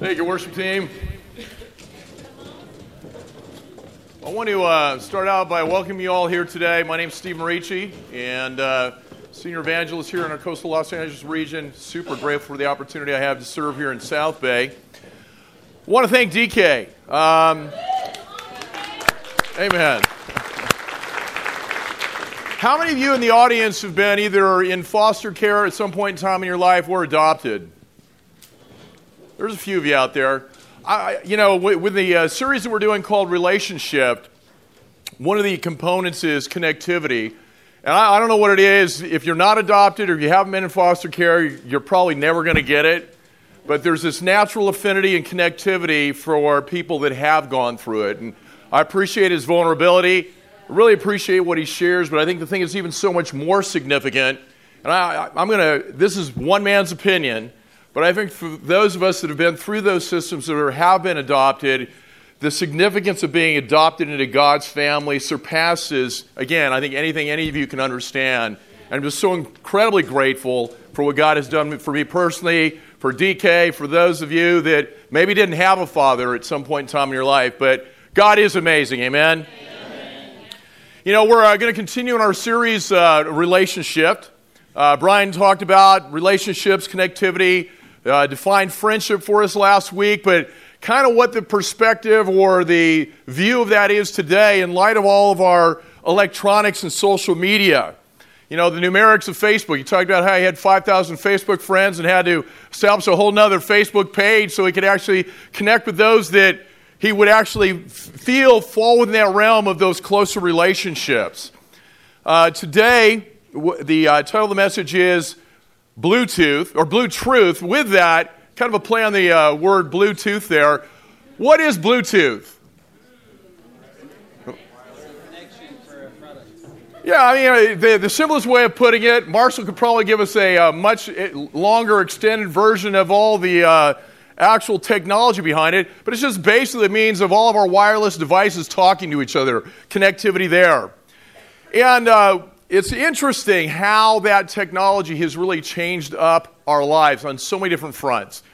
Thank you, worship team. I want to uh, start out by welcoming you all here today. My name is Steve Marici, and uh, senior evangelist here in our coastal Los Angeles region. Super grateful for the opportunity I have to serve here in South Bay. I want to thank DK. Um, amen. How many of you in the audience have been either in foster care at some point in time in your life or adopted? There's a few of you out there. I, you know, with, with the uh, series that we're doing called Relation Shift, one of the components is connectivity. And I, I, don't know what it is. If you're not adopted or you haven't been in foster care, you're probably never going to get it. But there's this natural affinity and connectivity for people that have gone through it. And I appreciate his vulnerability I really appreciate what he shares, but I think the thing is even so much more significant. And I, am going to, this is one man's opinion, but I think for those of us that have been through those systems that have been adopted, the significance of being adopted into God's family surpasses, again, I think anything any of you can understand. And I'm just so incredibly grateful for what God has done for me personally, for DK, for those of you that maybe didn't have a father at some point in time in your life, but God is amazing. Amen. Amen. You know, we're uh, going to continue in our series, uh, Relation Shift. Uh, Brian talked about relationships, connectivity, uh, defined friendship for us last week, but kind of what the perspective or the view of that is today in light of all of our electronics and social media. You know, the numerics of Facebook. You talked about how he had 5,000 Facebook friends and had to establish a whole nother Facebook page so he could actually connect with those that he would actually feel fall within that realm of those closer relationships. Uh, today, the uh, title of the message is Bluetooth or Blue Truth. With that, kind of a play on the uh, word Bluetooth there. What is Bluetooth? Yeah, I mean, uh, the, the simplest way of putting it, Marshall could probably give us a, uh, much uh, longer, extended version of all the uh, actual technology behind it, but it's just basically the means of all of our wireless devices talking to each other, connectivity there. And uh, it's interesting how that technology has really changed up our lives on so many different fronts.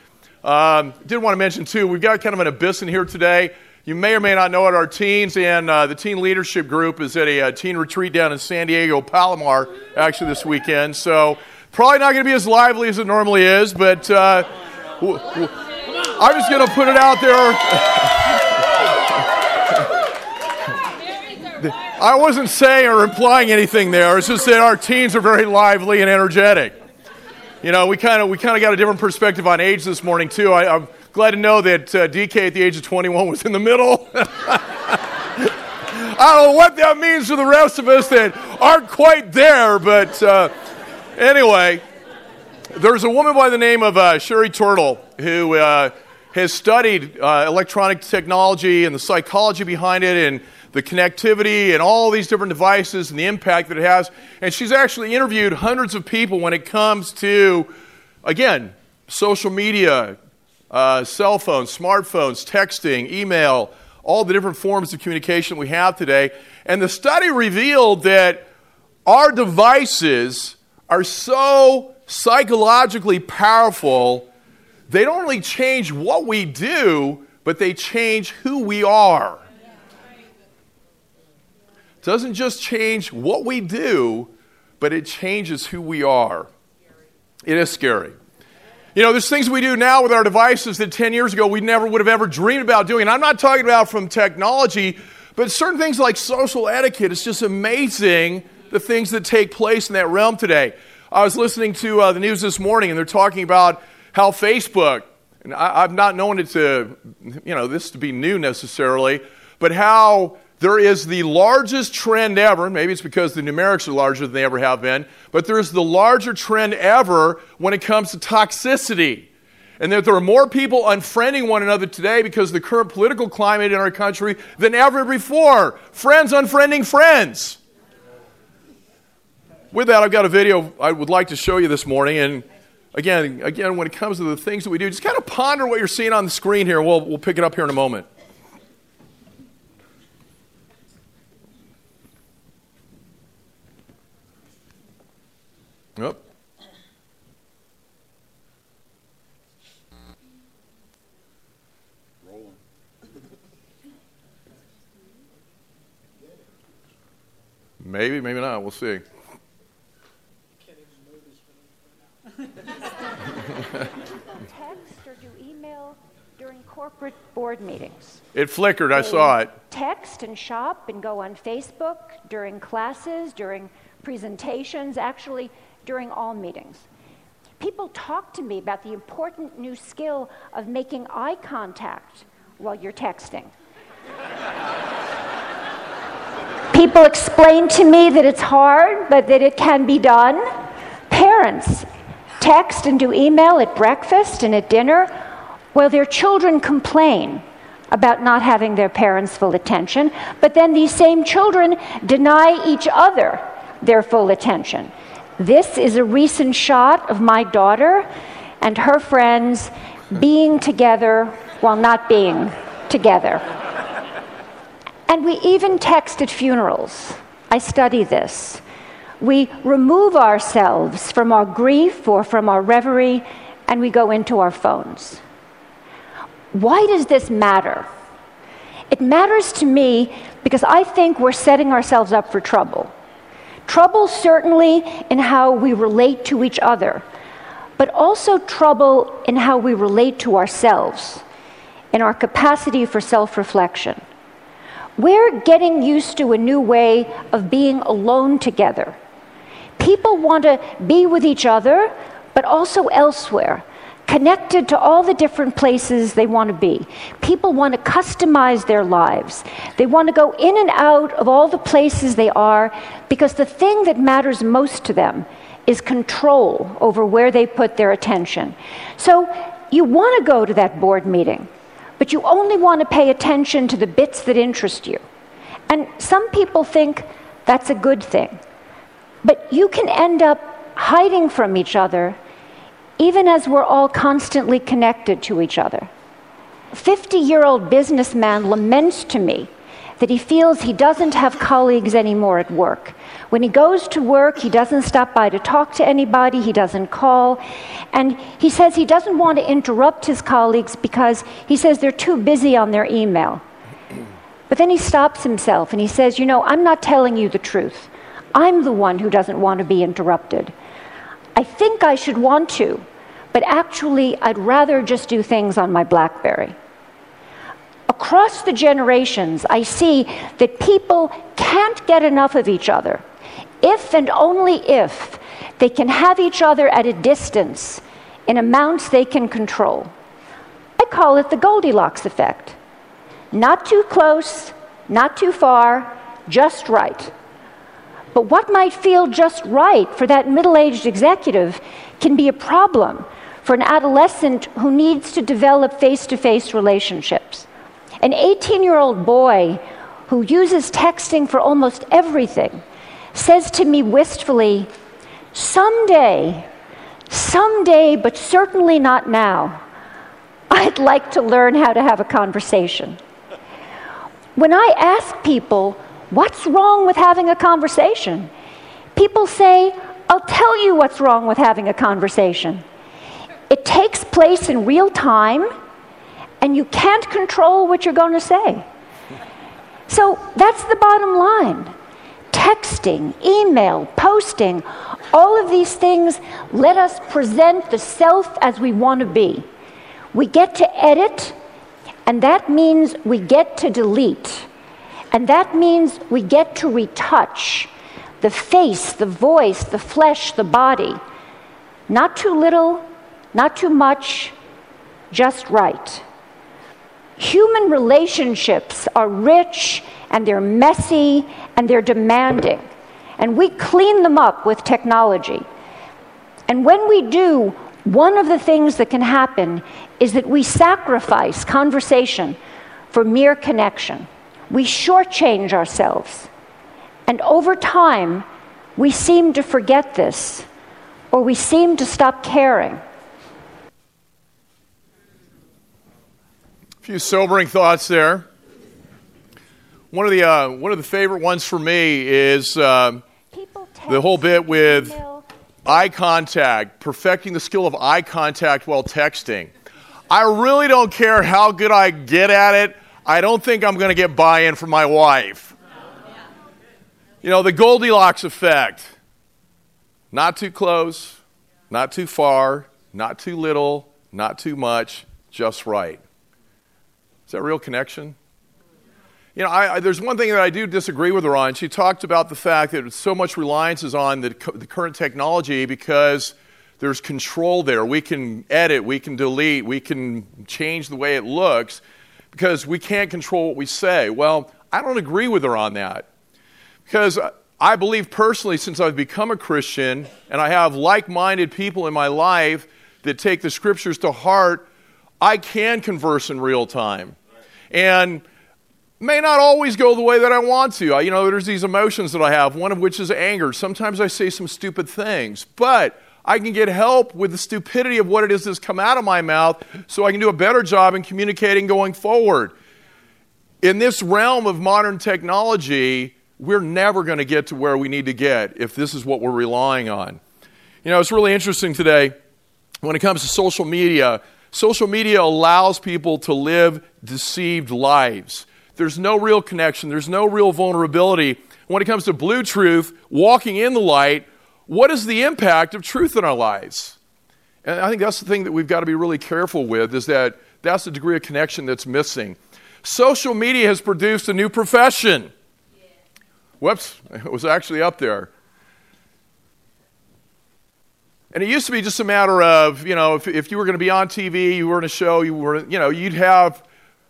Um, did want to mention, too, we've got kind of an abyss in here today. You may or may not know it, our teens and uh, the teen leadership group is at a, a, teen retreat down in San Diego, Palomar, actually this weekend. So probably not going to be as lively as it normally is, but uh, I'm just going to put it out there. I wasn't saying or implying anything there. It's just that our teens are very lively and energetic. You know, we kind of we kind of got a different perspective on age this morning too. I, am glad to know that uh, DK at the age of 21 was in the middle. I don't know what that means to the rest of us that aren't quite there, but uh, anyway, there's a woman by the name of uh, Sherry Turkle who uh, has studied uh, electronic technology and the psychology behind it and the connectivity and all these different devices and the impact that it has. And she's actually interviewed hundreds of people when it comes to, again, social media, uh, cell phones, smartphones, texting, email, all the different forms of communication we have today. And the study revealed that our devices are so psychologically powerful they don't only change what we do, but they change who we are. Doesn't just change what we do, but it changes who we are. It is scary. You know, there's things we do now with our devices that 10 years ago we never would have ever dreamed about doing. And I'm not talking about from technology, but certain things like social etiquette. It's just amazing the things that take place in that realm today. I was listening to uh, the news this morning, and they're talking about how Facebook, and I, have not known it to, you know, this to be new necessarily, but how there is the largest trend ever, maybe it's because the numerics are larger than they ever have been, but there's the larger trend ever when it comes to toxicity. And that there are more people unfriending one another today because of the current political climate in our country than ever before. Friends unfriending friends. With that, I've got a video I would like to show you this morning, and again, again, when it comes to the things that we do, just kind of ponder what you're seeing on the screen here. We'll, we'll pick it up here in a moment. Yep. Maybe, maybe not. We'll see. text or do email during corporate board meetings. It flickered. I saw it. Text and shop and go on Facebook during classes, during presentations. Actually, during all meetings. People talk to me about the important new skill of making eye contact while you're texting. People explain to me that it's hard, but that it can be done. Parents text and do email at breakfast and at dinner while their children complain about not having their parents' full attention, but then these same children deny each other their full attention. This is a recent shot of my daughter and her friends being together while not being together. And we even text at funerals. I study this. We remove ourselves from our grief or from our reverie and we go into our phones. Why does this matter? It matters to me because I think we're setting ourselves up for trouble. Trouble, certainly, in how we relate to each other, but also trouble in how we relate to ourselves, in our capacity for self reflection. We're getting used to a new way of being alone together. People want to be with each other, but also elsewhere connected to all the different places they want to be. People want to customize their lives. They want to go in and out of all the places they are because the thing that matters most to them is control over where they put their attention. So you want to go to that board meeting, but you only want to pay attention to the bits that interest you. And some people think that's a good thing. But you can end up hiding from each other even as we're all constantly connected to each other. A 50 year old businessman laments to me that he feels he doesn't have colleagues anymore at work. When he goes to work, he doesn't stop by to talk to anybody, he doesn't call, and he says he doesn't want to interrupt his colleagues because he says they're too busy on their email. But then he stops himself and he says, You know, I'm not telling you the truth. I'm the one who doesn't want to be interrupted. I think I should want to, but actually, I'd rather just do things on my Blackberry. Across the generations, I see that people can't get enough of each other if and only if they can have each other at a distance in amounts they can control. I call it the Goldilocks effect. Not too close, not too far, just right. But what might feel just right for that middle aged executive can be a problem for an adolescent who needs to develop face to face relationships. An 18 year old boy who uses texting for almost everything says to me wistfully, Someday, someday, but certainly not now, I'd like to learn how to have a conversation. When I ask people, What's wrong with having a conversation? People say, I'll tell you what's wrong with having a conversation. It takes place in real time, and you can't control what you're going to say. So that's the bottom line. Texting, email, posting, all of these things let us present the self as we want to be. We get to edit, and that means we get to delete. And that means we get to retouch the face, the voice, the flesh, the body. Not too little, not too much, just right. Human relationships are rich and they're messy and they're demanding. And we clean them up with technology. And when we do, one of the things that can happen is that we sacrifice conversation for mere connection we shortchange ourselves. And over time, we seem to forget this, or we seem to stop caring. A few sobering thoughts there. One of the uh, one of the favorite ones for me is uh, the whole bit with eye contact, perfecting the skill of eye contact while texting. I really don't care how good I get at it I don't think I'm going to get buy in from my wife. You know, the Goldilocks effect. Not too close, not too far, not too little, not too much, just right. Is that real connection? You know, I, I, there's one thing that I do disagree with her on. She talked about the fact that so much reliance is on the, the current technology because there's control there. We can edit, we can delete, we can change the way it looks because we can't control what we say. Well, I don't agree with her on that. Because I believe personally, since I've become a Christian and I have like minded people in my life that take the scriptures to heart, I can converse in real time. And may not always go the way that I want to. I, you know, there's these emotions that I have, one of which is anger. Sometimes I say some stupid things, but I can get help with the stupidity of what it is that's come out of my mouth so I can do a better job in communicating going forward. In this realm of modern technology, we're never going to get to where we need to get if this is what we're relying on. You know, it's really interesting today when it comes to social media. Social media allows people to live deceived lives. There's no real connection, there's no real vulnerability. When it comes to blue truth, walking in the light, what is the impact of truth in our lives? And I think that's the thing that we've got to be really careful with is that that's the degree of connection that's missing. Social media has produced a new profession. Whoops, it was actually up there. And it used to be just a matter of, you know, if, if you were going to be on TV, you were in a show, you were, you know, you'd have,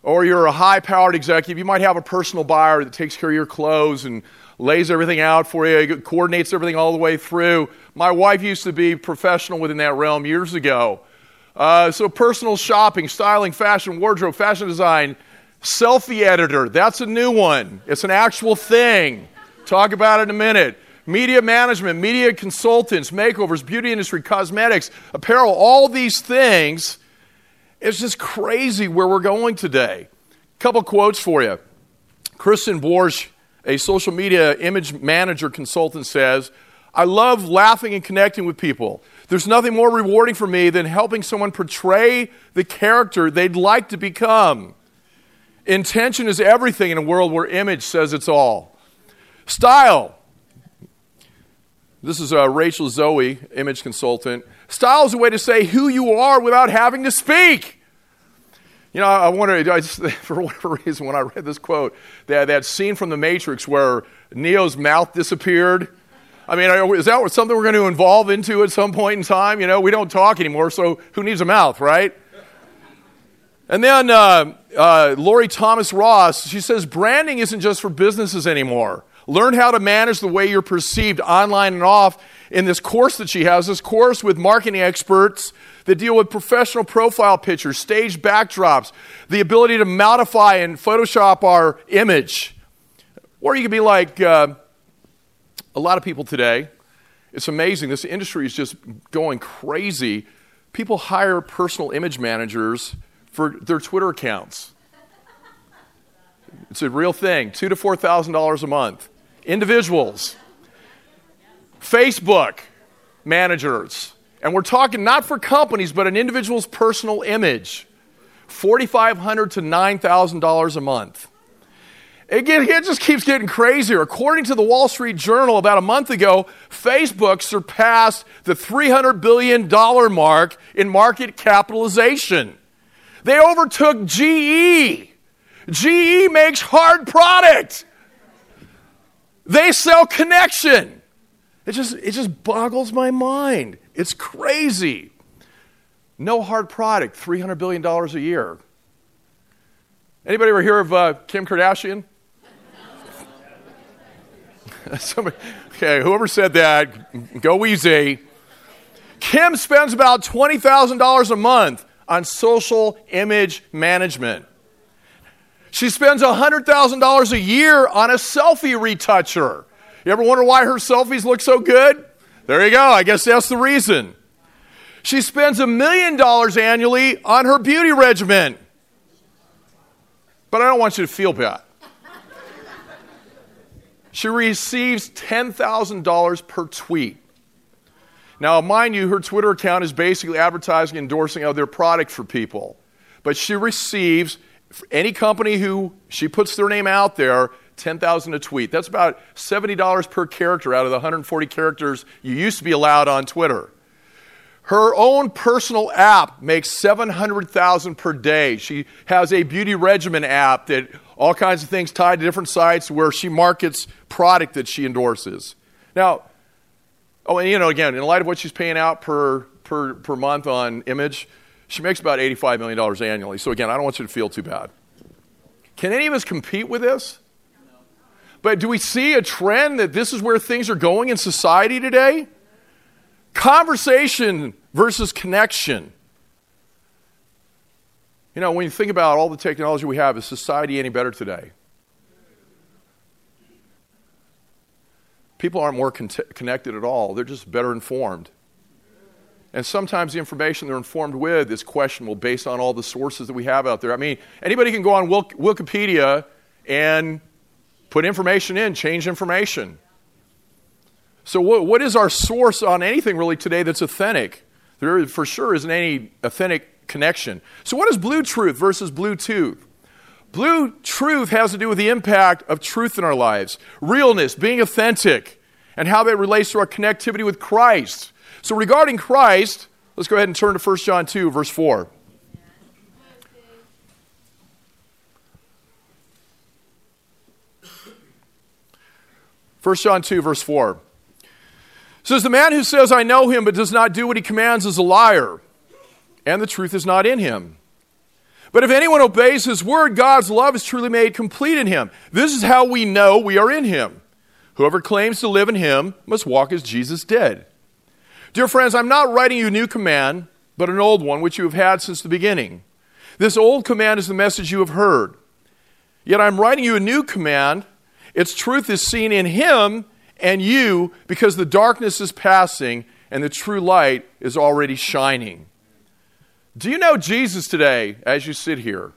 or you're a high powered executive, you might have a personal buyer that takes care of your clothes and lays everything out for you, coordinates everything all the way through. My wife used to be professional within that realm years ago. Uh, so, personal shopping, styling, fashion, wardrobe, fashion design, selfie editor, that's a new one. It's an actual thing. Talk about it in a minute. Media management, media consultants, makeovers, beauty industry, cosmetics, apparel, all these things. It's just crazy where we're going today. Couple quotes for you. Kristen Borsch a social media image manager consultant says, I love laughing and connecting with people. There's nothing more rewarding for me than helping someone portray the character they'd like to become. Intention is everything in a world where image says it's all. Style. This is uh, Rachel Zoe, image consultant. Style is a way to say who you are without having to speak. You know, I wonder, I just, for whatever reason, when I read this quote, that, that scene from The Matrix where Neo's mouth disappeared. I mean, is that something we're going to evolve into at some point in time? You know, we don't talk anymore, so who needs a mouth, right? And then uh, uh, Lori Thomas Ross, she says, branding isn't just for businesses anymore. Learn how to manage the way you're perceived online and off in this course that she has, this course with marketing experts that deal with professional profile pictures, stage backdrops, the ability to modify and Photoshop our image. Or you could be like uh, a lot of people today. It's amazing. This industry is just going crazy. People hire personal image managers for their Twitter accounts. It's a real thing. Two to four thousand dollars a month individuals, Facebook managers. And we're talking not for companies, but an individual's personal image. 4,500 to $9,000 a month. It, it just keeps getting crazier. According to the Wall Street Journal, about a month ago, Facebook surpassed the $300 billion mark in market capitalization. They overtook GE. GE makes hard product. They sell connection. It just, it just boggles my mind. It's crazy. No hard product, $300 billion a year. Anybody ever hear of uh, Kim Kardashian? Somebody, okay, whoever said that, go easy. Kim spends about $20,000 a month on social image management. She spends $100,000 a year on a selfie retoucher. You ever wonder why her selfies look so good? There you go. I guess that's the reason. She spends a million dollars annually on her beauty regimen. But I don't want you to feel bad. She receives $10,000 per tweet. Now, mind you, her Twitter account is basically advertising, endorsing other product for people. But she receives any company who she puts their name out there, 10,000 a tweet. That's about $70 per character out of the 140 characters you used to be allowed on Twitter. Her own personal app makes 700,000 per day. She has a beauty regimen app that all kinds of things tied to different sites where she markets product that she endorses. Now, oh, and you know, again, in light of what she's paying out per, per, per month on image, she makes about $85 million annually. So again, I don't want you to feel too bad. Can any of us compete with this? But do we see a trend that this is where things are going in society today? Conversation versus connection. You know, when you think about all the technology we have, is society any better today? People aren't more con- connected at all, they're just better informed. And sometimes the information they're informed with is questionable based on all the sources that we have out there. I mean, anybody can go on Wikipedia and put information in, change information. So, what, what is our source on anything really today that's authentic? There for sure isn't any authentic connection. So, what is blue truth versus Bluetooth? Blue truth has to do with the impact of truth in our lives, realness, being authentic, and how that relates to our connectivity with Christ. So, regarding Christ, let's go ahead and turn to 1 John 2, verse 4. First John 2, verse 4 says, The man who says, I know him, but does not do what he commands is a liar, and the truth is not in him. But if anyone obeys his word, God's love is truly made complete in him. This is how we know we are in him. Whoever claims to live in him must walk as Jesus did. Dear friends, I'm not writing you a new command, but an old one which you have had since the beginning. This old command is the message you have heard. Yet I'm writing you a new command. Its truth is seen in him and you because the darkness is passing and the true light is already shining. Do you know Jesus today as you sit here?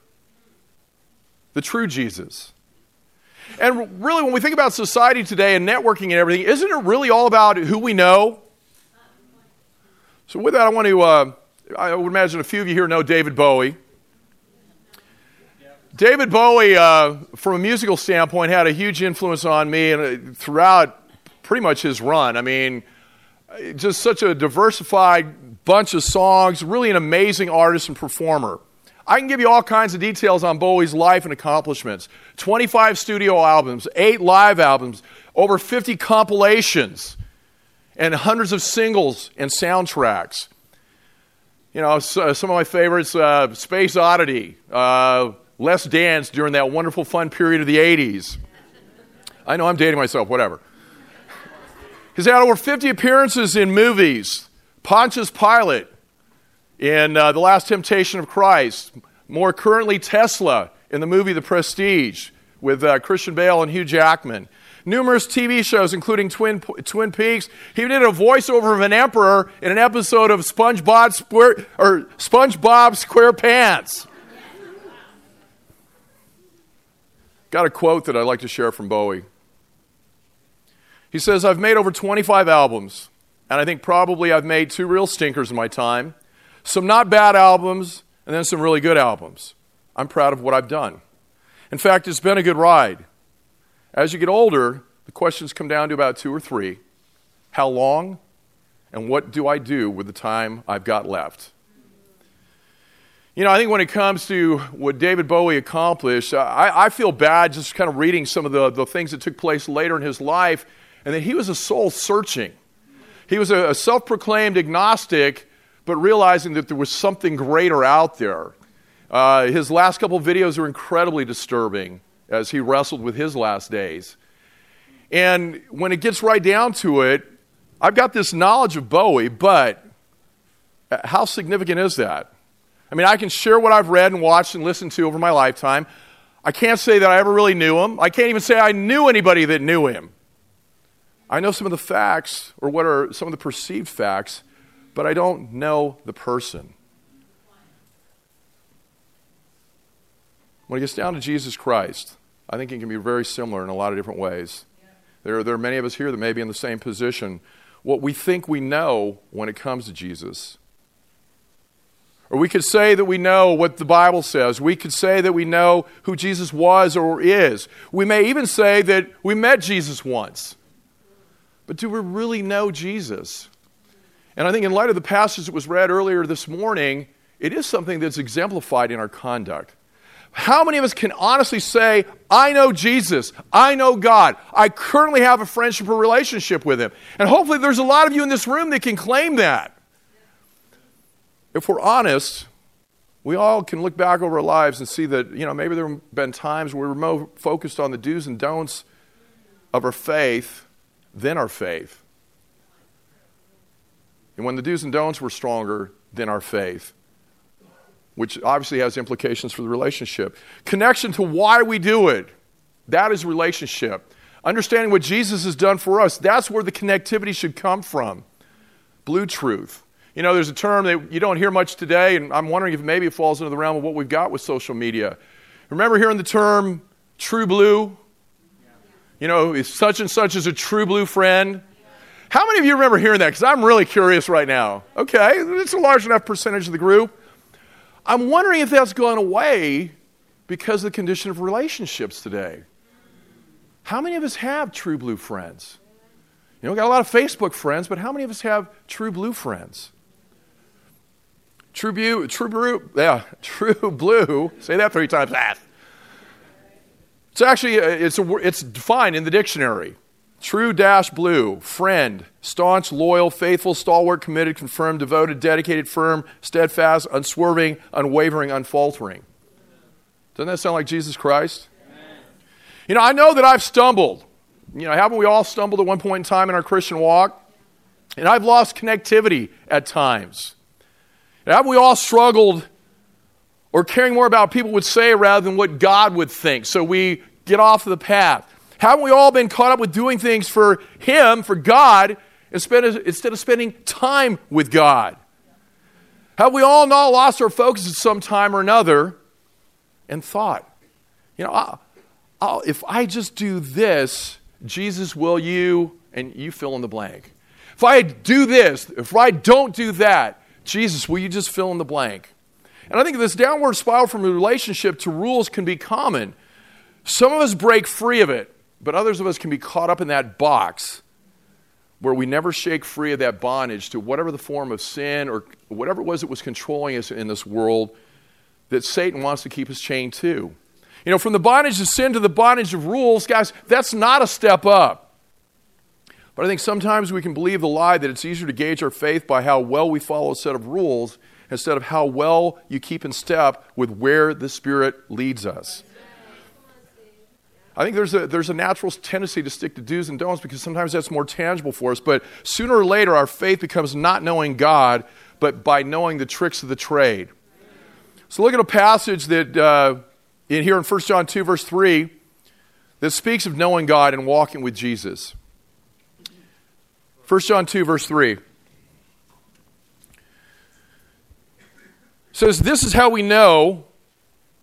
The true Jesus. And really, when we think about society today and networking and everything, isn't it really all about who we know? So, with that, I want to, uh, I would imagine a few of you here know David Bowie. David Bowie, uh, from a musical standpoint, had a huge influence on me and uh, throughout pretty much his run. I mean, just such a diversified bunch of songs, really an amazing artist and performer. I can give you all kinds of details on Bowie's life and accomplishments 25 studio albums, eight live albums, over 50 compilations, and hundreds of singles and soundtracks. You know, some of my favorites uh, Space Oddity, uh, Let's Dance during that wonderful fun period of the 80s. I know I'm dating myself, whatever. He's had over 50 appearances in movies. Pontius Pilate in uh, The Last Temptation of Christ. More currently, Tesla in the movie The Prestige with uh, Christian Bale and Hugh Jackman. Numerous TV shows, including Twin, Twin Peaks. He did a voiceover of an emperor in an episode of SpongeBob, Square, or SpongeBob SquarePants. Got a quote that I'd like to share from Bowie. He says, I've made over 25 albums, and I think probably I've made two real stinkers in my time, some not bad albums, and then some really good albums. I'm proud of what I've done. In fact, it's been a good ride. As you get older, the questions come down to about two or three How long? And what do I do with the time I've got left? You know, I think when it comes to what David Bowie accomplished, I, I feel bad just kind of reading some of the, the things that took place later in his life and that he was a soul searching. He was a, a self proclaimed agnostic, but realizing that there was something greater out there. Uh, his last couple videos are incredibly disturbing as he wrestled with his last days. And when it gets right down to it, I've got this knowledge of Bowie, but uh, how significant is that? I mean, I can share what I've read and watched and listened to over my lifetime. I can't say that I ever really knew him. I can't even say I knew anybody that knew him. I know some of the facts, or what are some of the perceived facts, but I don't know the person. When it gets down to Jesus Christ, I think it can be very similar in a lot of different ways. There, there are many of us here that may be in the same position. What we think we know when it comes to Jesus, Or we could say that we know what the Bible says. We could say that we know who Jesus was or is. We may even say that we met Jesus once. But do we really know Jesus? And I think, in light of the passage that was read earlier this morning, it is something that's exemplified in our conduct. How many of us can honestly say, I know Jesus, I know God, I currently have a friendship or relationship with Him? And hopefully, there's a lot of you in this room that can claim that if we're honest, we all can look back over our lives and see that, you know, maybe there have been times where we were more focused on the do's and don'ts of our faith than our faith. And when the do's and don'ts were stronger than our faith, which obviously has implications for the relationship. Connection to why we do it, that is relationship. Understanding what Jesus has done for us, that's where the connectivity should come from. Blue truth. You know, there's a term that you don't hear much today, and I'm wondering if maybe it falls into the realm of what we've got with social media. Remember hearing the term true blue? You know, such and such is a true blue friend. How many of you remember hearing that? Because I'm really curious right now. Okay, it's a large enough percentage of the group. I'm wondering if that's gone away because of the condition of relationships today. How many of us have true blue friends? You know, we got a lot of Facebook friends, but how many of us have true blue friends? True blue, true blue, yeah, true blue. Say that three times fast. It's actually uh, it's a, it's defined in the dictionary. True dash blue, friend, staunch, loyal, faithful, stalwart, committed, confirmed, devoted, dedicated, firm, steadfast, unswerving, unwavering, unfaltering. Doesn't that sound like Jesus Christ? Amen. You know, I know that I've stumbled. You know, haven't we all stumbled at one point in time in our Christian walk? And I've lost connectivity at times. Haven't we all struggled or caring more about people would say rather than what God would think? So we get off the path. Haven't we all been caught up with doing things for Him, for God, instead of spending time with God? Have we all not lost our focus at some time or another and thought, you know, I'll, I'll, if I just do this, Jesus, will you, and you fill in the blank. If I do this, if I don't do that, Jesus, will you just fill in the blank? And I think this downward spiral from a relationship to rules can be common. Some of us break free of it, but others of us can be caught up in that box where we never shake free of that bondage to whatever the form of sin or whatever it was that was controlling us in this world that Satan wants to keep us chained to. You know, from the bondage of sin to the bondage of rules, guys, that's not a step up. But I think sometimes we can believe the lie that it's easier to gauge our faith by how well we follow a set of rules instead of how well you keep in step with where the Spirit leads us. I think there's a, there's a natural tendency to stick to do's and don'ts because sometimes that's more tangible for us. But sooner or later, our faith becomes not knowing God, but by knowing the tricks of the trade. So look at a passage that uh, in here in 1 John 2, verse 3, that speaks of knowing God and walking with Jesus. 1 John 2, verse 3 says, This is how we know,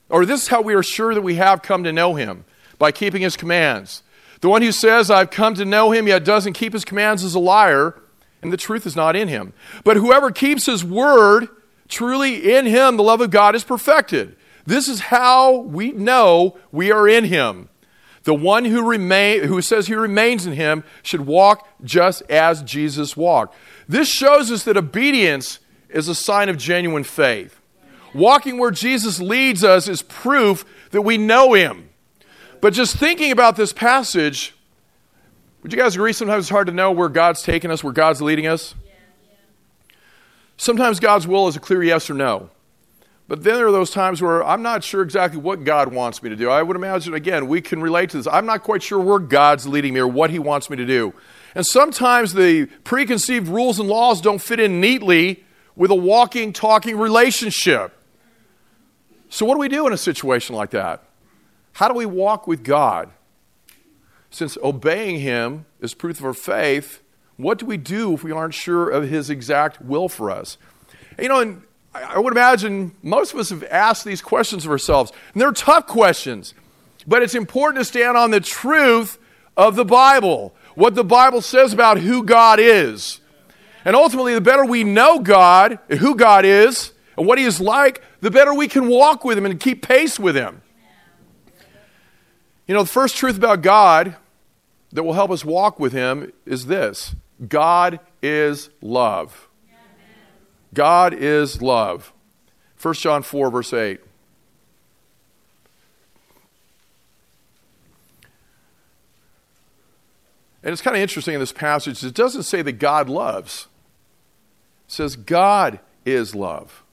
or this is how we are sure that we have come to know him, by keeping his commands. The one who says, I've come to know him, yet doesn't keep his commands, is a liar, and the truth is not in him. But whoever keeps his word, truly in him the love of God is perfected. This is how we know we are in him. The one who, remain, who says he remains in him should walk just as Jesus walked. This shows us that obedience is a sign of genuine faith. Walking where Jesus leads us is proof that we know him. But just thinking about this passage, would you guys agree sometimes it's hard to know where God's taking us, where God's leading us? Sometimes God's will is a clear yes or no. But then there are those times where I'm not sure exactly what God wants me to do. I would imagine, again, we can relate to this. I'm not quite sure where God's leading me or what He wants me to do. And sometimes the preconceived rules and laws don't fit in neatly with a walking, talking relationship. So, what do we do in a situation like that? How do we walk with God? Since obeying Him is proof of our faith, what do we do if we aren't sure of His exact will for us? You know, and I would imagine most of us have asked these questions of ourselves. And they're tough questions, but it's important to stand on the truth of the Bible, what the Bible says about who God is. And ultimately, the better we know God, who God is, and what he is like, the better we can walk with him and keep pace with him. You know, the first truth about God that will help us walk with him is this God is love. God is love. 1 John 4, verse 8. And it's kind of interesting in this passage, it doesn't say that God loves, it says God is love.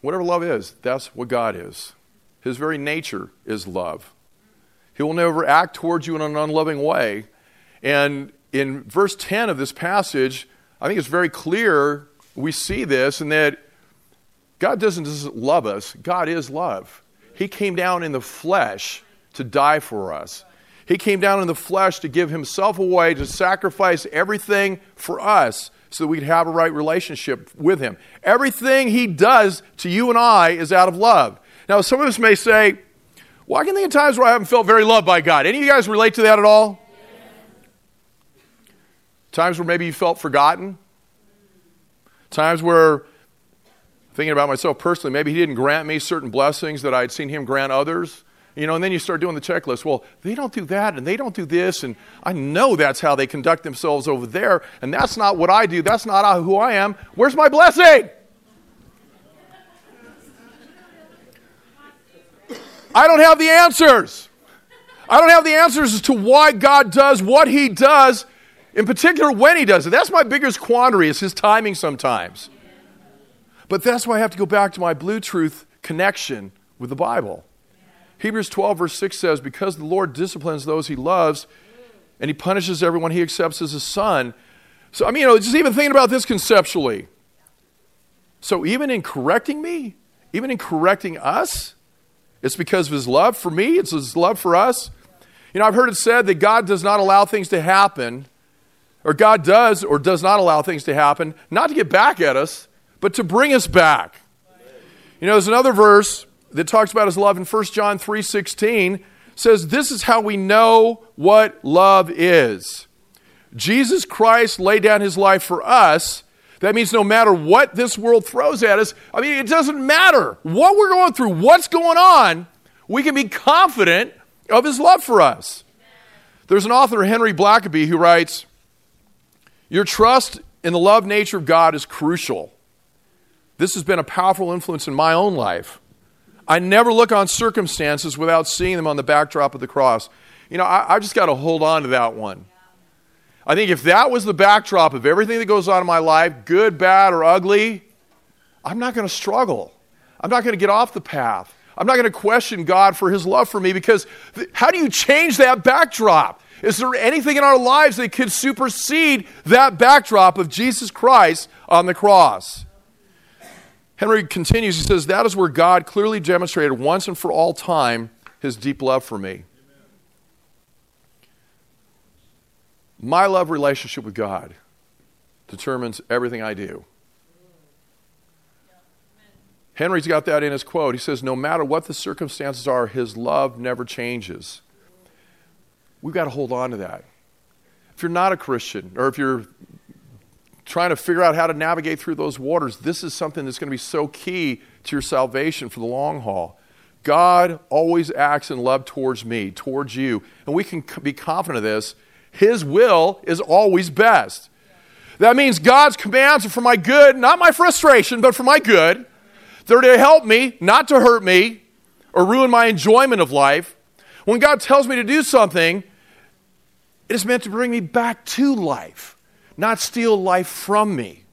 Whatever love is, that's what God is. His very nature is love. He will never act towards you in an unloving way. And in verse 10 of this passage, I think it's very clear we see this and that God doesn't just love us, God is love. He came down in the flesh to die for us. He came down in the flesh to give himself away, to sacrifice everything for us so that we could have a right relationship with him. Everything he does to you and I is out of love. Now, some of us may say, well, I can think of times where I haven't felt very loved by God. Any of you guys relate to that at all? Times where maybe you felt forgotten. Times where, thinking about myself personally, maybe He didn't grant me certain blessings that I'd seen Him grant others. You know, and then you start doing the checklist. Well, they don't do that and they don't do this, and I know that's how they conduct themselves over there, and that's not what I do. That's not who I am. Where's my blessing? I don't have the answers. I don't have the answers as to why God does what He does, in particular when He does it. That's my biggest quandary, is His timing sometimes. But that's why I have to go back to my blue truth connection with the Bible. Hebrews 12, verse 6 says, Because the Lord disciplines those He loves, and He punishes everyone He accepts as his son. So, I mean, you know, just even thinking about this conceptually. So, even in correcting me, even in correcting us, it's because of his love for me, it's his love for us. You know, I've heard it said that God does not allow things to happen, or God does or does not allow things to happen, not to get back at us, but to bring us back. You know, there's another verse that talks about his love in 1 John 3:16 says this is how we know what love is. Jesus Christ laid down his life for us that means no matter what this world throws at us, I mean, it doesn't matter what we're going through, what's going on, we can be confident of his love for us. There's an author, Henry Blackaby, who writes Your trust in the love nature of God is crucial. This has been a powerful influence in my own life. I never look on circumstances without seeing them on the backdrop of the cross. You know, I, I just got to hold on to that one. I think if that was the backdrop of everything that goes on in my life, good, bad, or ugly, I'm not going to struggle. I'm not going to get off the path. I'm not going to question God for his love for me because th- how do you change that backdrop? Is there anything in our lives that could supersede that backdrop of Jesus Christ on the cross? Henry continues, he says, That is where God clearly demonstrated once and for all time his deep love for me. My love relationship with God determines everything I do. Henry's got that in his quote. He says, No matter what the circumstances are, his love never changes. We've got to hold on to that. If you're not a Christian, or if you're trying to figure out how to navigate through those waters, this is something that's going to be so key to your salvation for the long haul. God always acts in love towards me, towards you. And we can be confident of this his will is always best. That means God's commands are for my good, not my frustration, but for my good. They're to help me, not to hurt me or ruin my enjoyment of life. When God tells me to do something, it is meant to bring me back to life, not steal life from me.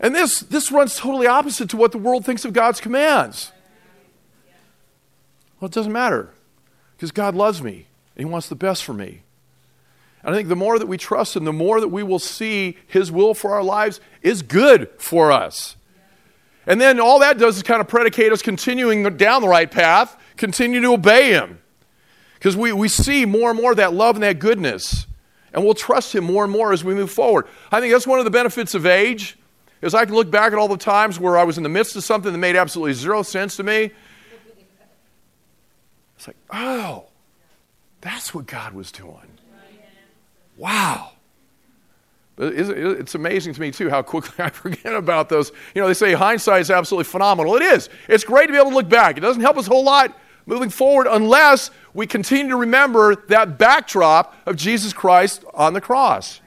And this, this runs totally opposite to what the world thinks of God's commands. Well, it doesn't matter because God loves me and He wants the best for me. And I think the more that we trust Him, the more that we will see His will for our lives is good for us. And then all that does is kind of predicate us continuing down the right path, continue to obey Him. Because we, we see more and more that love and that goodness. And we'll trust Him more and more as we move forward. I think that's one of the benefits of age, is I can look back at all the times where I was in the midst of something that made absolutely zero sense to me. It's like, oh, that's what God was doing. Wow. It's amazing to me, too, how quickly I forget about those. You know, they say hindsight is absolutely phenomenal. It is. It's great to be able to look back. It doesn't help us a whole lot moving forward unless we continue to remember that backdrop of Jesus Christ on the cross.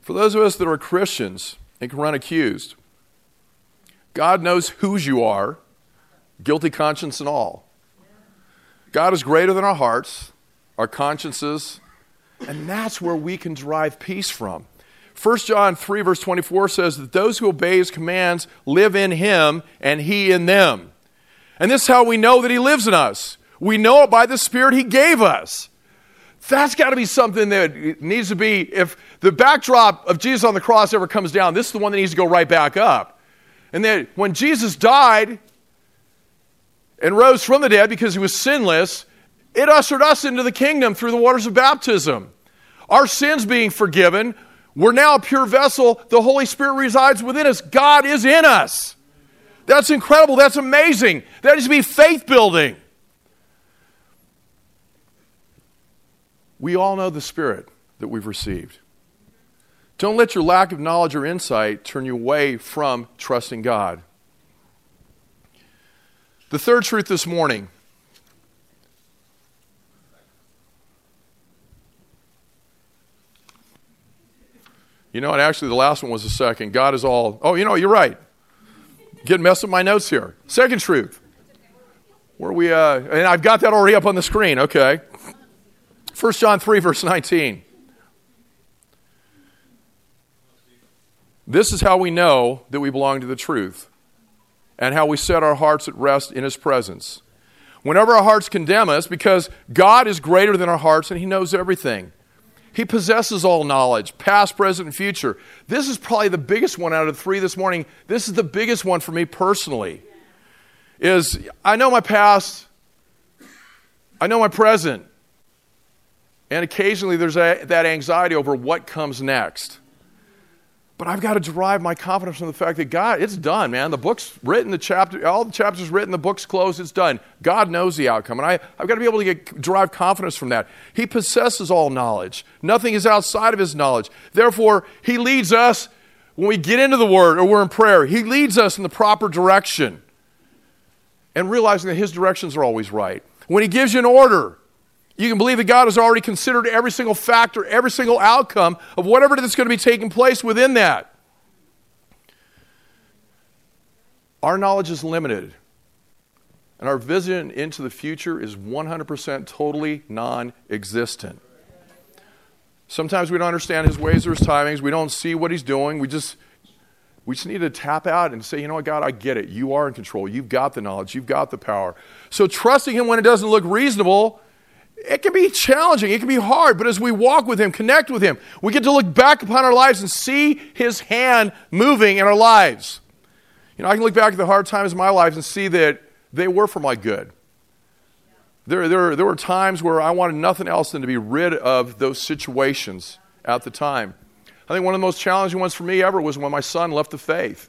For those of us that are Christians and can run accused, God knows whose you are, guilty conscience and all. God is greater than our hearts, our consciences, and that's where we can derive peace from. 1 John 3, verse 24 says that those who obey his commands live in him and he in them. And this is how we know that he lives in us. We know it by the Spirit he gave us. That's got to be something that needs to be, if the backdrop of Jesus on the cross ever comes down, this is the one that needs to go right back up. And then when Jesus died and rose from the dead because he was sinless, it ushered us into the kingdom through the waters of baptism. Our sins being forgiven, we're now a pure vessel. The Holy Spirit resides within us. God is in us. That's incredible. That's amazing. That is to be faith building. We all know the Spirit that we've received. Don't let your lack of knowledge or insight turn you away from trusting God. The third truth this morning You know, and actually, the last one was the second. God is all. Oh, you know, you're right. Getting messed up my notes here. Second truth. Where we, uh, and I've got that already up on the screen. Okay. 1 John 3, verse 19. This is how we know that we belong to the truth and how we set our hearts at rest in His presence. Whenever our hearts condemn us, because God is greater than our hearts and He knows everything. He possesses all knowledge, past, present, and future. This is probably the biggest one out of the three this morning. This is the biggest one for me personally. Is I know my past, I know my present, and occasionally there's a, that anxiety over what comes next. But I've got to derive my confidence from the fact that God, it's done, man. The book's written, the chapter, all the chapters written, the book's closed, it's done. God knows the outcome. And I, I've got to be able to get, derive confidence from that. He possesses all knowledge. Nothing is outside of his knowledge. Therefore, he leads us when we get into the word or we're in prayer, he leads us in the proper direction. And realizing that his directions are always right. When he gives you an order, you can believe that God has already considered every single factor, every single outcome of whatever that's going to be taking place within that. Our knowledge is limited, and our vision into the future is 100% totally non existent. Sometimes we don't understand his ways or his timings. We don't see what he's doing. We just, we just need to tap out and say, you know what, God, I get it. You are in control. You've got the knowledge. You've got the power. So trusting him when it doesn't look reasonable it can be challenging, it can be hard, but as we walk with Him, connect with Him, we get to look back upon our lives and see His hand moving in our lives. You know, I can look back at the hard times of my life and see that they were for my good. There, there, there were times where I wanted nothing else than to be rid of those situations at the time. I think one of the most challenging ones for me ever was when my son left the faith.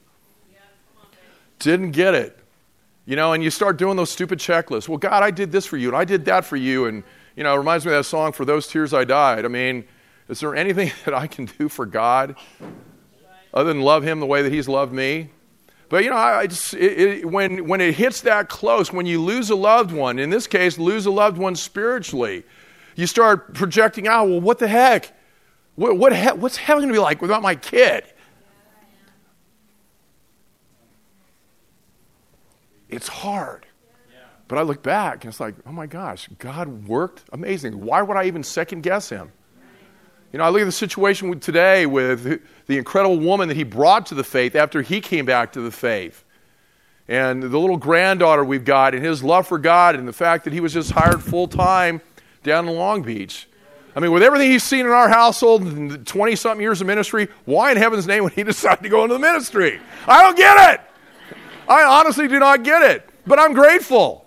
Didn't get it. You know, and you start doing those stupid checklists. Well, God, I did this for you, and I did that for you. And, you know, it reminds me of that song, For Those Tears I Died. I mean, is there anything that I can do for God other than love Him the way that He's loved me? But, you know, I just, it, it, when, when it hits that close, when you lose a loved one, in this case, lose a loved one spiritually, you start projecting out, well, what the heck? What, what he- what's heaven going to be like without my kid? It's hard. But I look back and it's like, oh my gosh, God worked amazing. Why would I even second guess him? You know, I look at the situation today with the incredible woman that he brought to the faith after he came back to the faith. And the little granddaughter we've got, and his love for God, and the fact that he was just hired full time down in Long Beach. I mean, with everything he's seen in our household in 20 something years of ministry, why in heaven's name would he decide to go into the ministry? I don't get it. I honestly do not get it, but I'm grateful.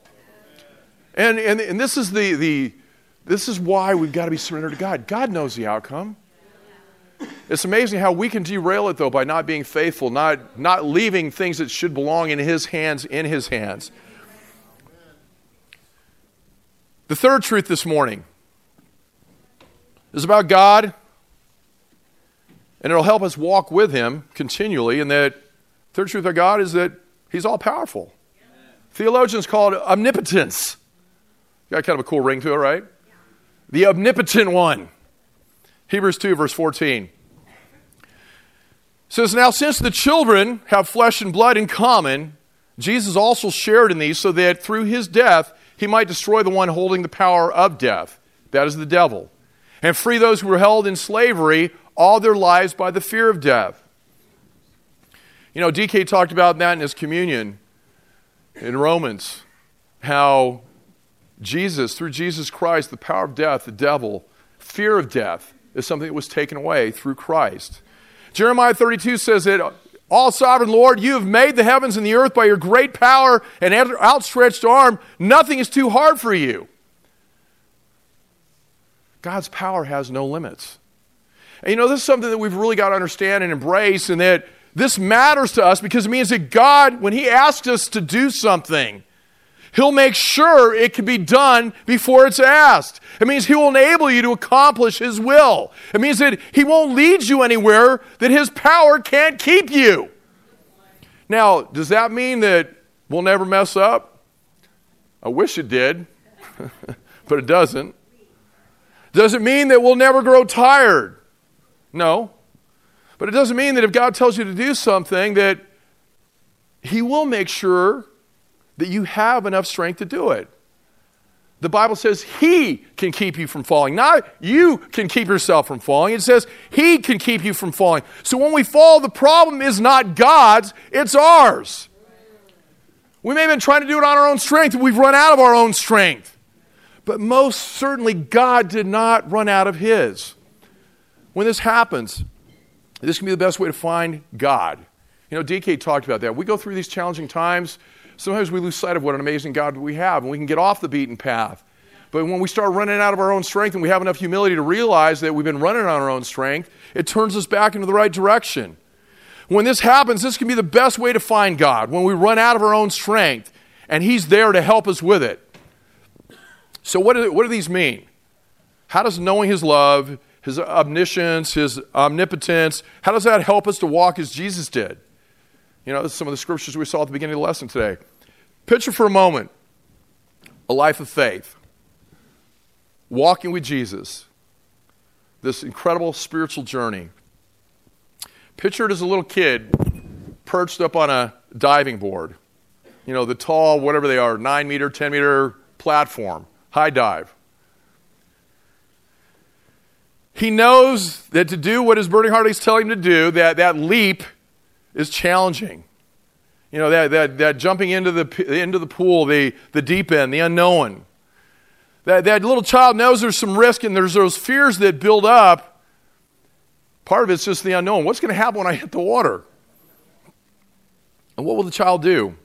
And, and, and this, is the, the, this is why we've got to be surrendered to God. God knows the outcome. It's amazing how we can derail it, though, by not being faithful, not, not leaving things that should belong in His hands in His hands. The third truth this morning is about God, and it'll help us walk with Him continually. And that third truth of God is that He's all powerful. Theologians call it omnipotence. Got kind of a cool ring to it, right? The omnipotent one. Hebrews 2, verse 14 says, Now since the children have flesh and blood in common, Jesus also shared in these so that through his death he might destroy the one holding the power of death, that is the devil, and free those who were held in slavery all their lives by the fear of death. You know, DK talked about that in his communion in Romans, how Jesus, through Jesus Christ, the power of death, the devil, fear of death is something that was taken away through Christ. Jeremiah 32 says that all sovereign Lord, you have made the heavens and the earth by your great power and outstretched arm. Nothing is too hard for you. God's power has no limits. And you know, this is something that we've really got to understand and embrace, and that this matters to us because it means that God, when He asks us to do something, He'll make sure it can be done before it's asked. It means He will enable you to accomplish His will. It means that He won't lead you anywhere that His power can't keep you. Now, does that mean that we'll never mess up? I wish it did, but it doesn't. Does it mean that we'll never grow tired? No. But it doesn't mean that if God tells you to do something that He will make sure that you have enough strength to do it. The Bible says He can keep you from falling. Not you can keep yourself from falling. It says He can keep you from falling. So when we fall, the problem is not God's, it's ours. We may have been trying to do it on our own strength, and we've run out of our own strength. But most certainly, God did not run out of His. When this happens, this can be the best way to find God. You know, DK talked about that. We go through these challenging times sometimes we lose sight of what an amazing God we have, and we can get off the beaten path. But when we start running out of our own strength and we have enough humility to realize that we've been running on our own strength, it turns us back into the right direction. When this happens, this can be the best way to find God, when we run out of our own strength and He's there to help us with it. So, what do, what do these mean? How does knowing His love, His omniscience, His omnipotence, how does that help us to walk as Jesus did? You know, some of the scriptures we saw at the beginning of the lesson today. Picture for a moment a life of faith, walking with Jesus, this incredible spiritual journey. Picture it as a little kid perched up on a diving board. You know, the tall, whatever they are, 9 meter, 10 meter platform, high dive. He knows that to do what his burning heart is telling him to do, that, that leap is challenging. You know, that, that, that jumping into the, into the pool, the, the deep end, the unknown. That, that little child knows there's some risk and there's those fears that build up. Part of it's just the unknown. What's going to happen when I hit the water? And what will the child do?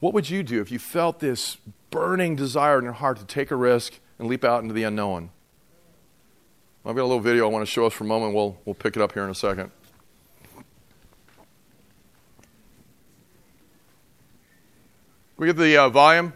What would you do if you felt this burning desire in your heart to take a risk and leap out into the unknown? I've got a little video I want to show us for a moment. We'll, we'll pick it up here in a second. We get the uh, volume?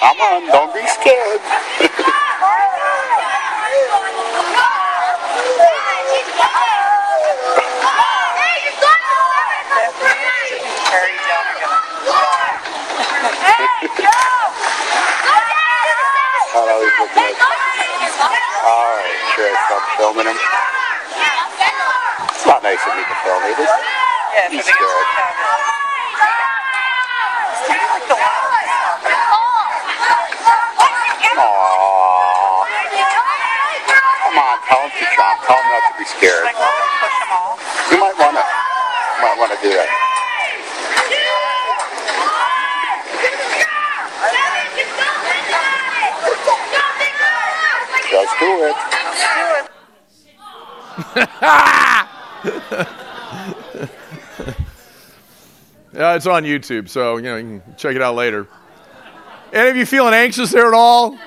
Come on, don't be scared. filming him. It's not nice of me to film. Come on, tell him to. Tell him not to be scared. You might wanna, might wanna do that. Just do it. yeah, it's on YouTube, so you know you can check it out later. Any of you feeling anxious there at all?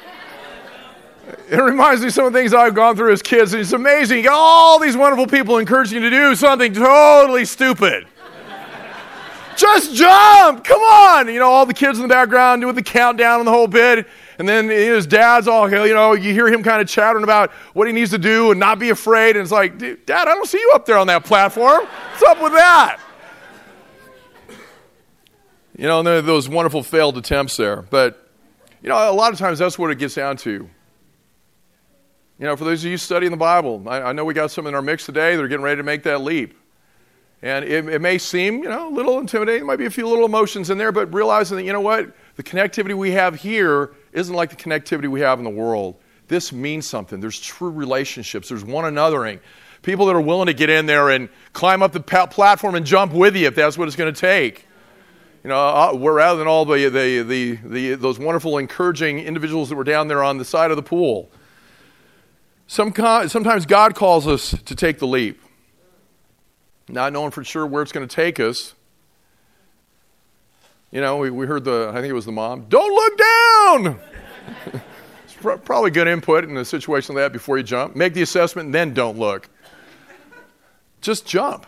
It reminds me of some of the things I've gone through as kids, and it's amazing. You got all these wonderful people encouraging you to do something totally stupid. Just jump! Come on! You know, all the kids in the background doing the countdown and the whole bit. And then his dad's all, you know, you hear him kind of chattering about what he needs to do and not be afraid. And it's like, Dad, I don't see you up there on that platform. What's up with that? You know, and there are those wonderful failed attempts there. But, you know, a lot of times that's what it gets down to. You know, for those of you studying the Bible, I, I know we got some in our mix today that are getting ready to make that leap. And it, it, may seem, you know, a little intimidating. There might be a few little emotions in there, but realizing that, you know what, the connectivity we have here isn't like the connectivity we have in the world. This means something. There's true relationships. There's one anothering. People that are willing to get in there and climb up the platform and jump with you if that's what it's going to take. You know, uh, rather than all the, the, the, the, those wonderful, encouraging individuals that were down there on the side of the pool. Some, sometimes God calls us to take the leap, not knowing for sure where it's going to take us. You know, we, we heard the, I think it was the mom, don't look down! it's pr- probably good input in a situation like that before you jump. Make the assessment and then don't look. Just jump.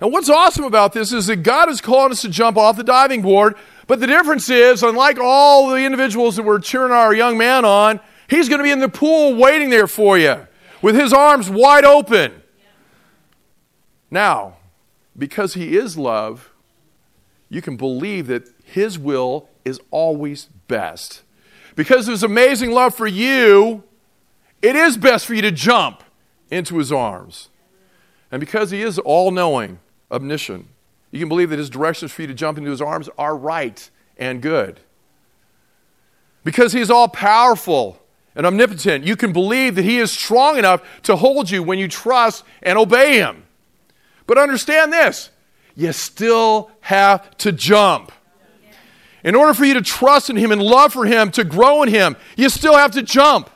And what's awesome about this is that God has called us to jump off the diving board, but the difference is, unlike all the individuals that were cheering our young man on, He's going to be in the pool waiting there for you with his arms wide open. Now, because he is love, you can believe that his will is always best. Because of his amazing love for you, it is best for you to jump into his arms. And because he is all knowing, omniscient, you can believe that his directions for you to jump into his arms are right and good. Because he is all powerful and omnipotent. You can believe that He is strong enough to hold you when you trust and obey Him. But understand this you still have to jump. In order for you to trust in Him and love for Him, to grow in Him, you still have to jump.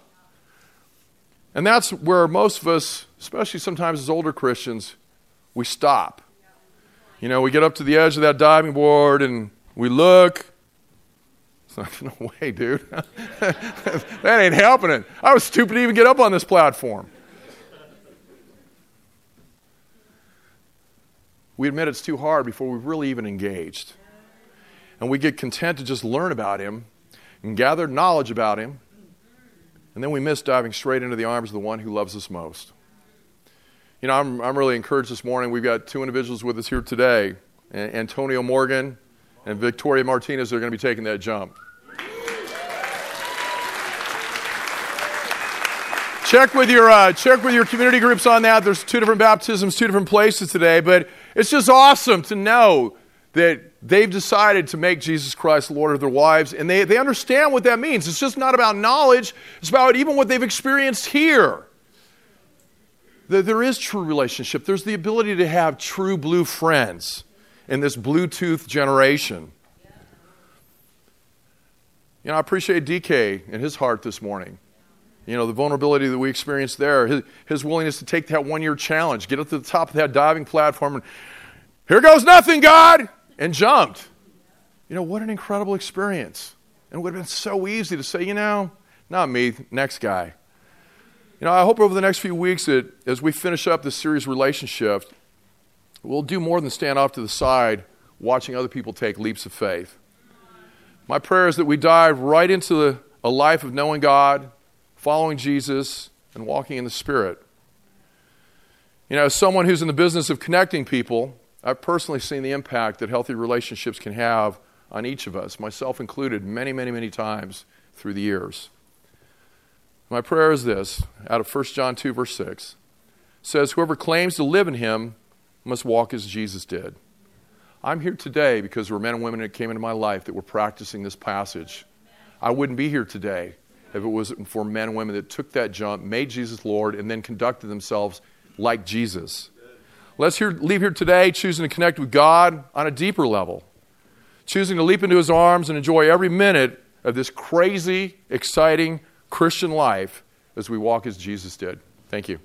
And that's where most of us, especially sometimes as older Christians, we stop. You know, we get up to the edge of that diving board and we look It's not, no way, dude. that ain't happening. I was stupid to even get up on this platform. We admit it's too hard before we've really even engaged. And we get content to just learn about him and gather knowledge about him. And then we miss diving straight into the arms of the one who loves us most. You know, I'm, I'm really encouraged this morning. We've got two individuals with us here today Antonio Morgan and Victoria Martinez are going to be taking that jump. check with your uh, check with your community groups on that. There's two different baptisms, two different places today, but it's just awesome to know that they've decided to make Jesus Christ Lord of their lives, and they, they understand what that means. It's just not about knowledge; it's about even what they've experienced here. There is true relationship. There's the ability to have true blue friends in this Bluetooth generation. You know, I appreciate DK and his heart this morning. You know, the vulnerability that we experienced there, his, his willingness to take that one year challenge, get up to the top of that diving platform, and here goes nothing, God, and jumped. You know, what an incredible experience. And it would have been so easy to say, you know, not me, next guy. You know, I hope over the next few weeks that as we finish up this series Relation Shift, we'll do more than stand off to the side watching other people take leaps of faith. My prayer is that we dive right into a life of knowing God, following Jesus, and walking in the Spirit. You know, as someone who's in the business of connecting people, I've personally seen the impact that healthy relationships can have on each of us, myself included, many, many, many times through the years. My prayer is this out of 1 John 2, verse 6 says, Whoever claims to live in him must walk as Jesus did. I'm here today because there were men and women that came into my life that were practicing this passage. I wouldn't be here today if it was for men and women that took that jump, made Jesus Lord, and then conducted themselves like Jesus. Let's here, leave here today choosing to connect with God on a deeper level, choosing to leap into his arms and enjoy every minute of this crazy, exciting Christian life as we walk as Jesus did. Thank you.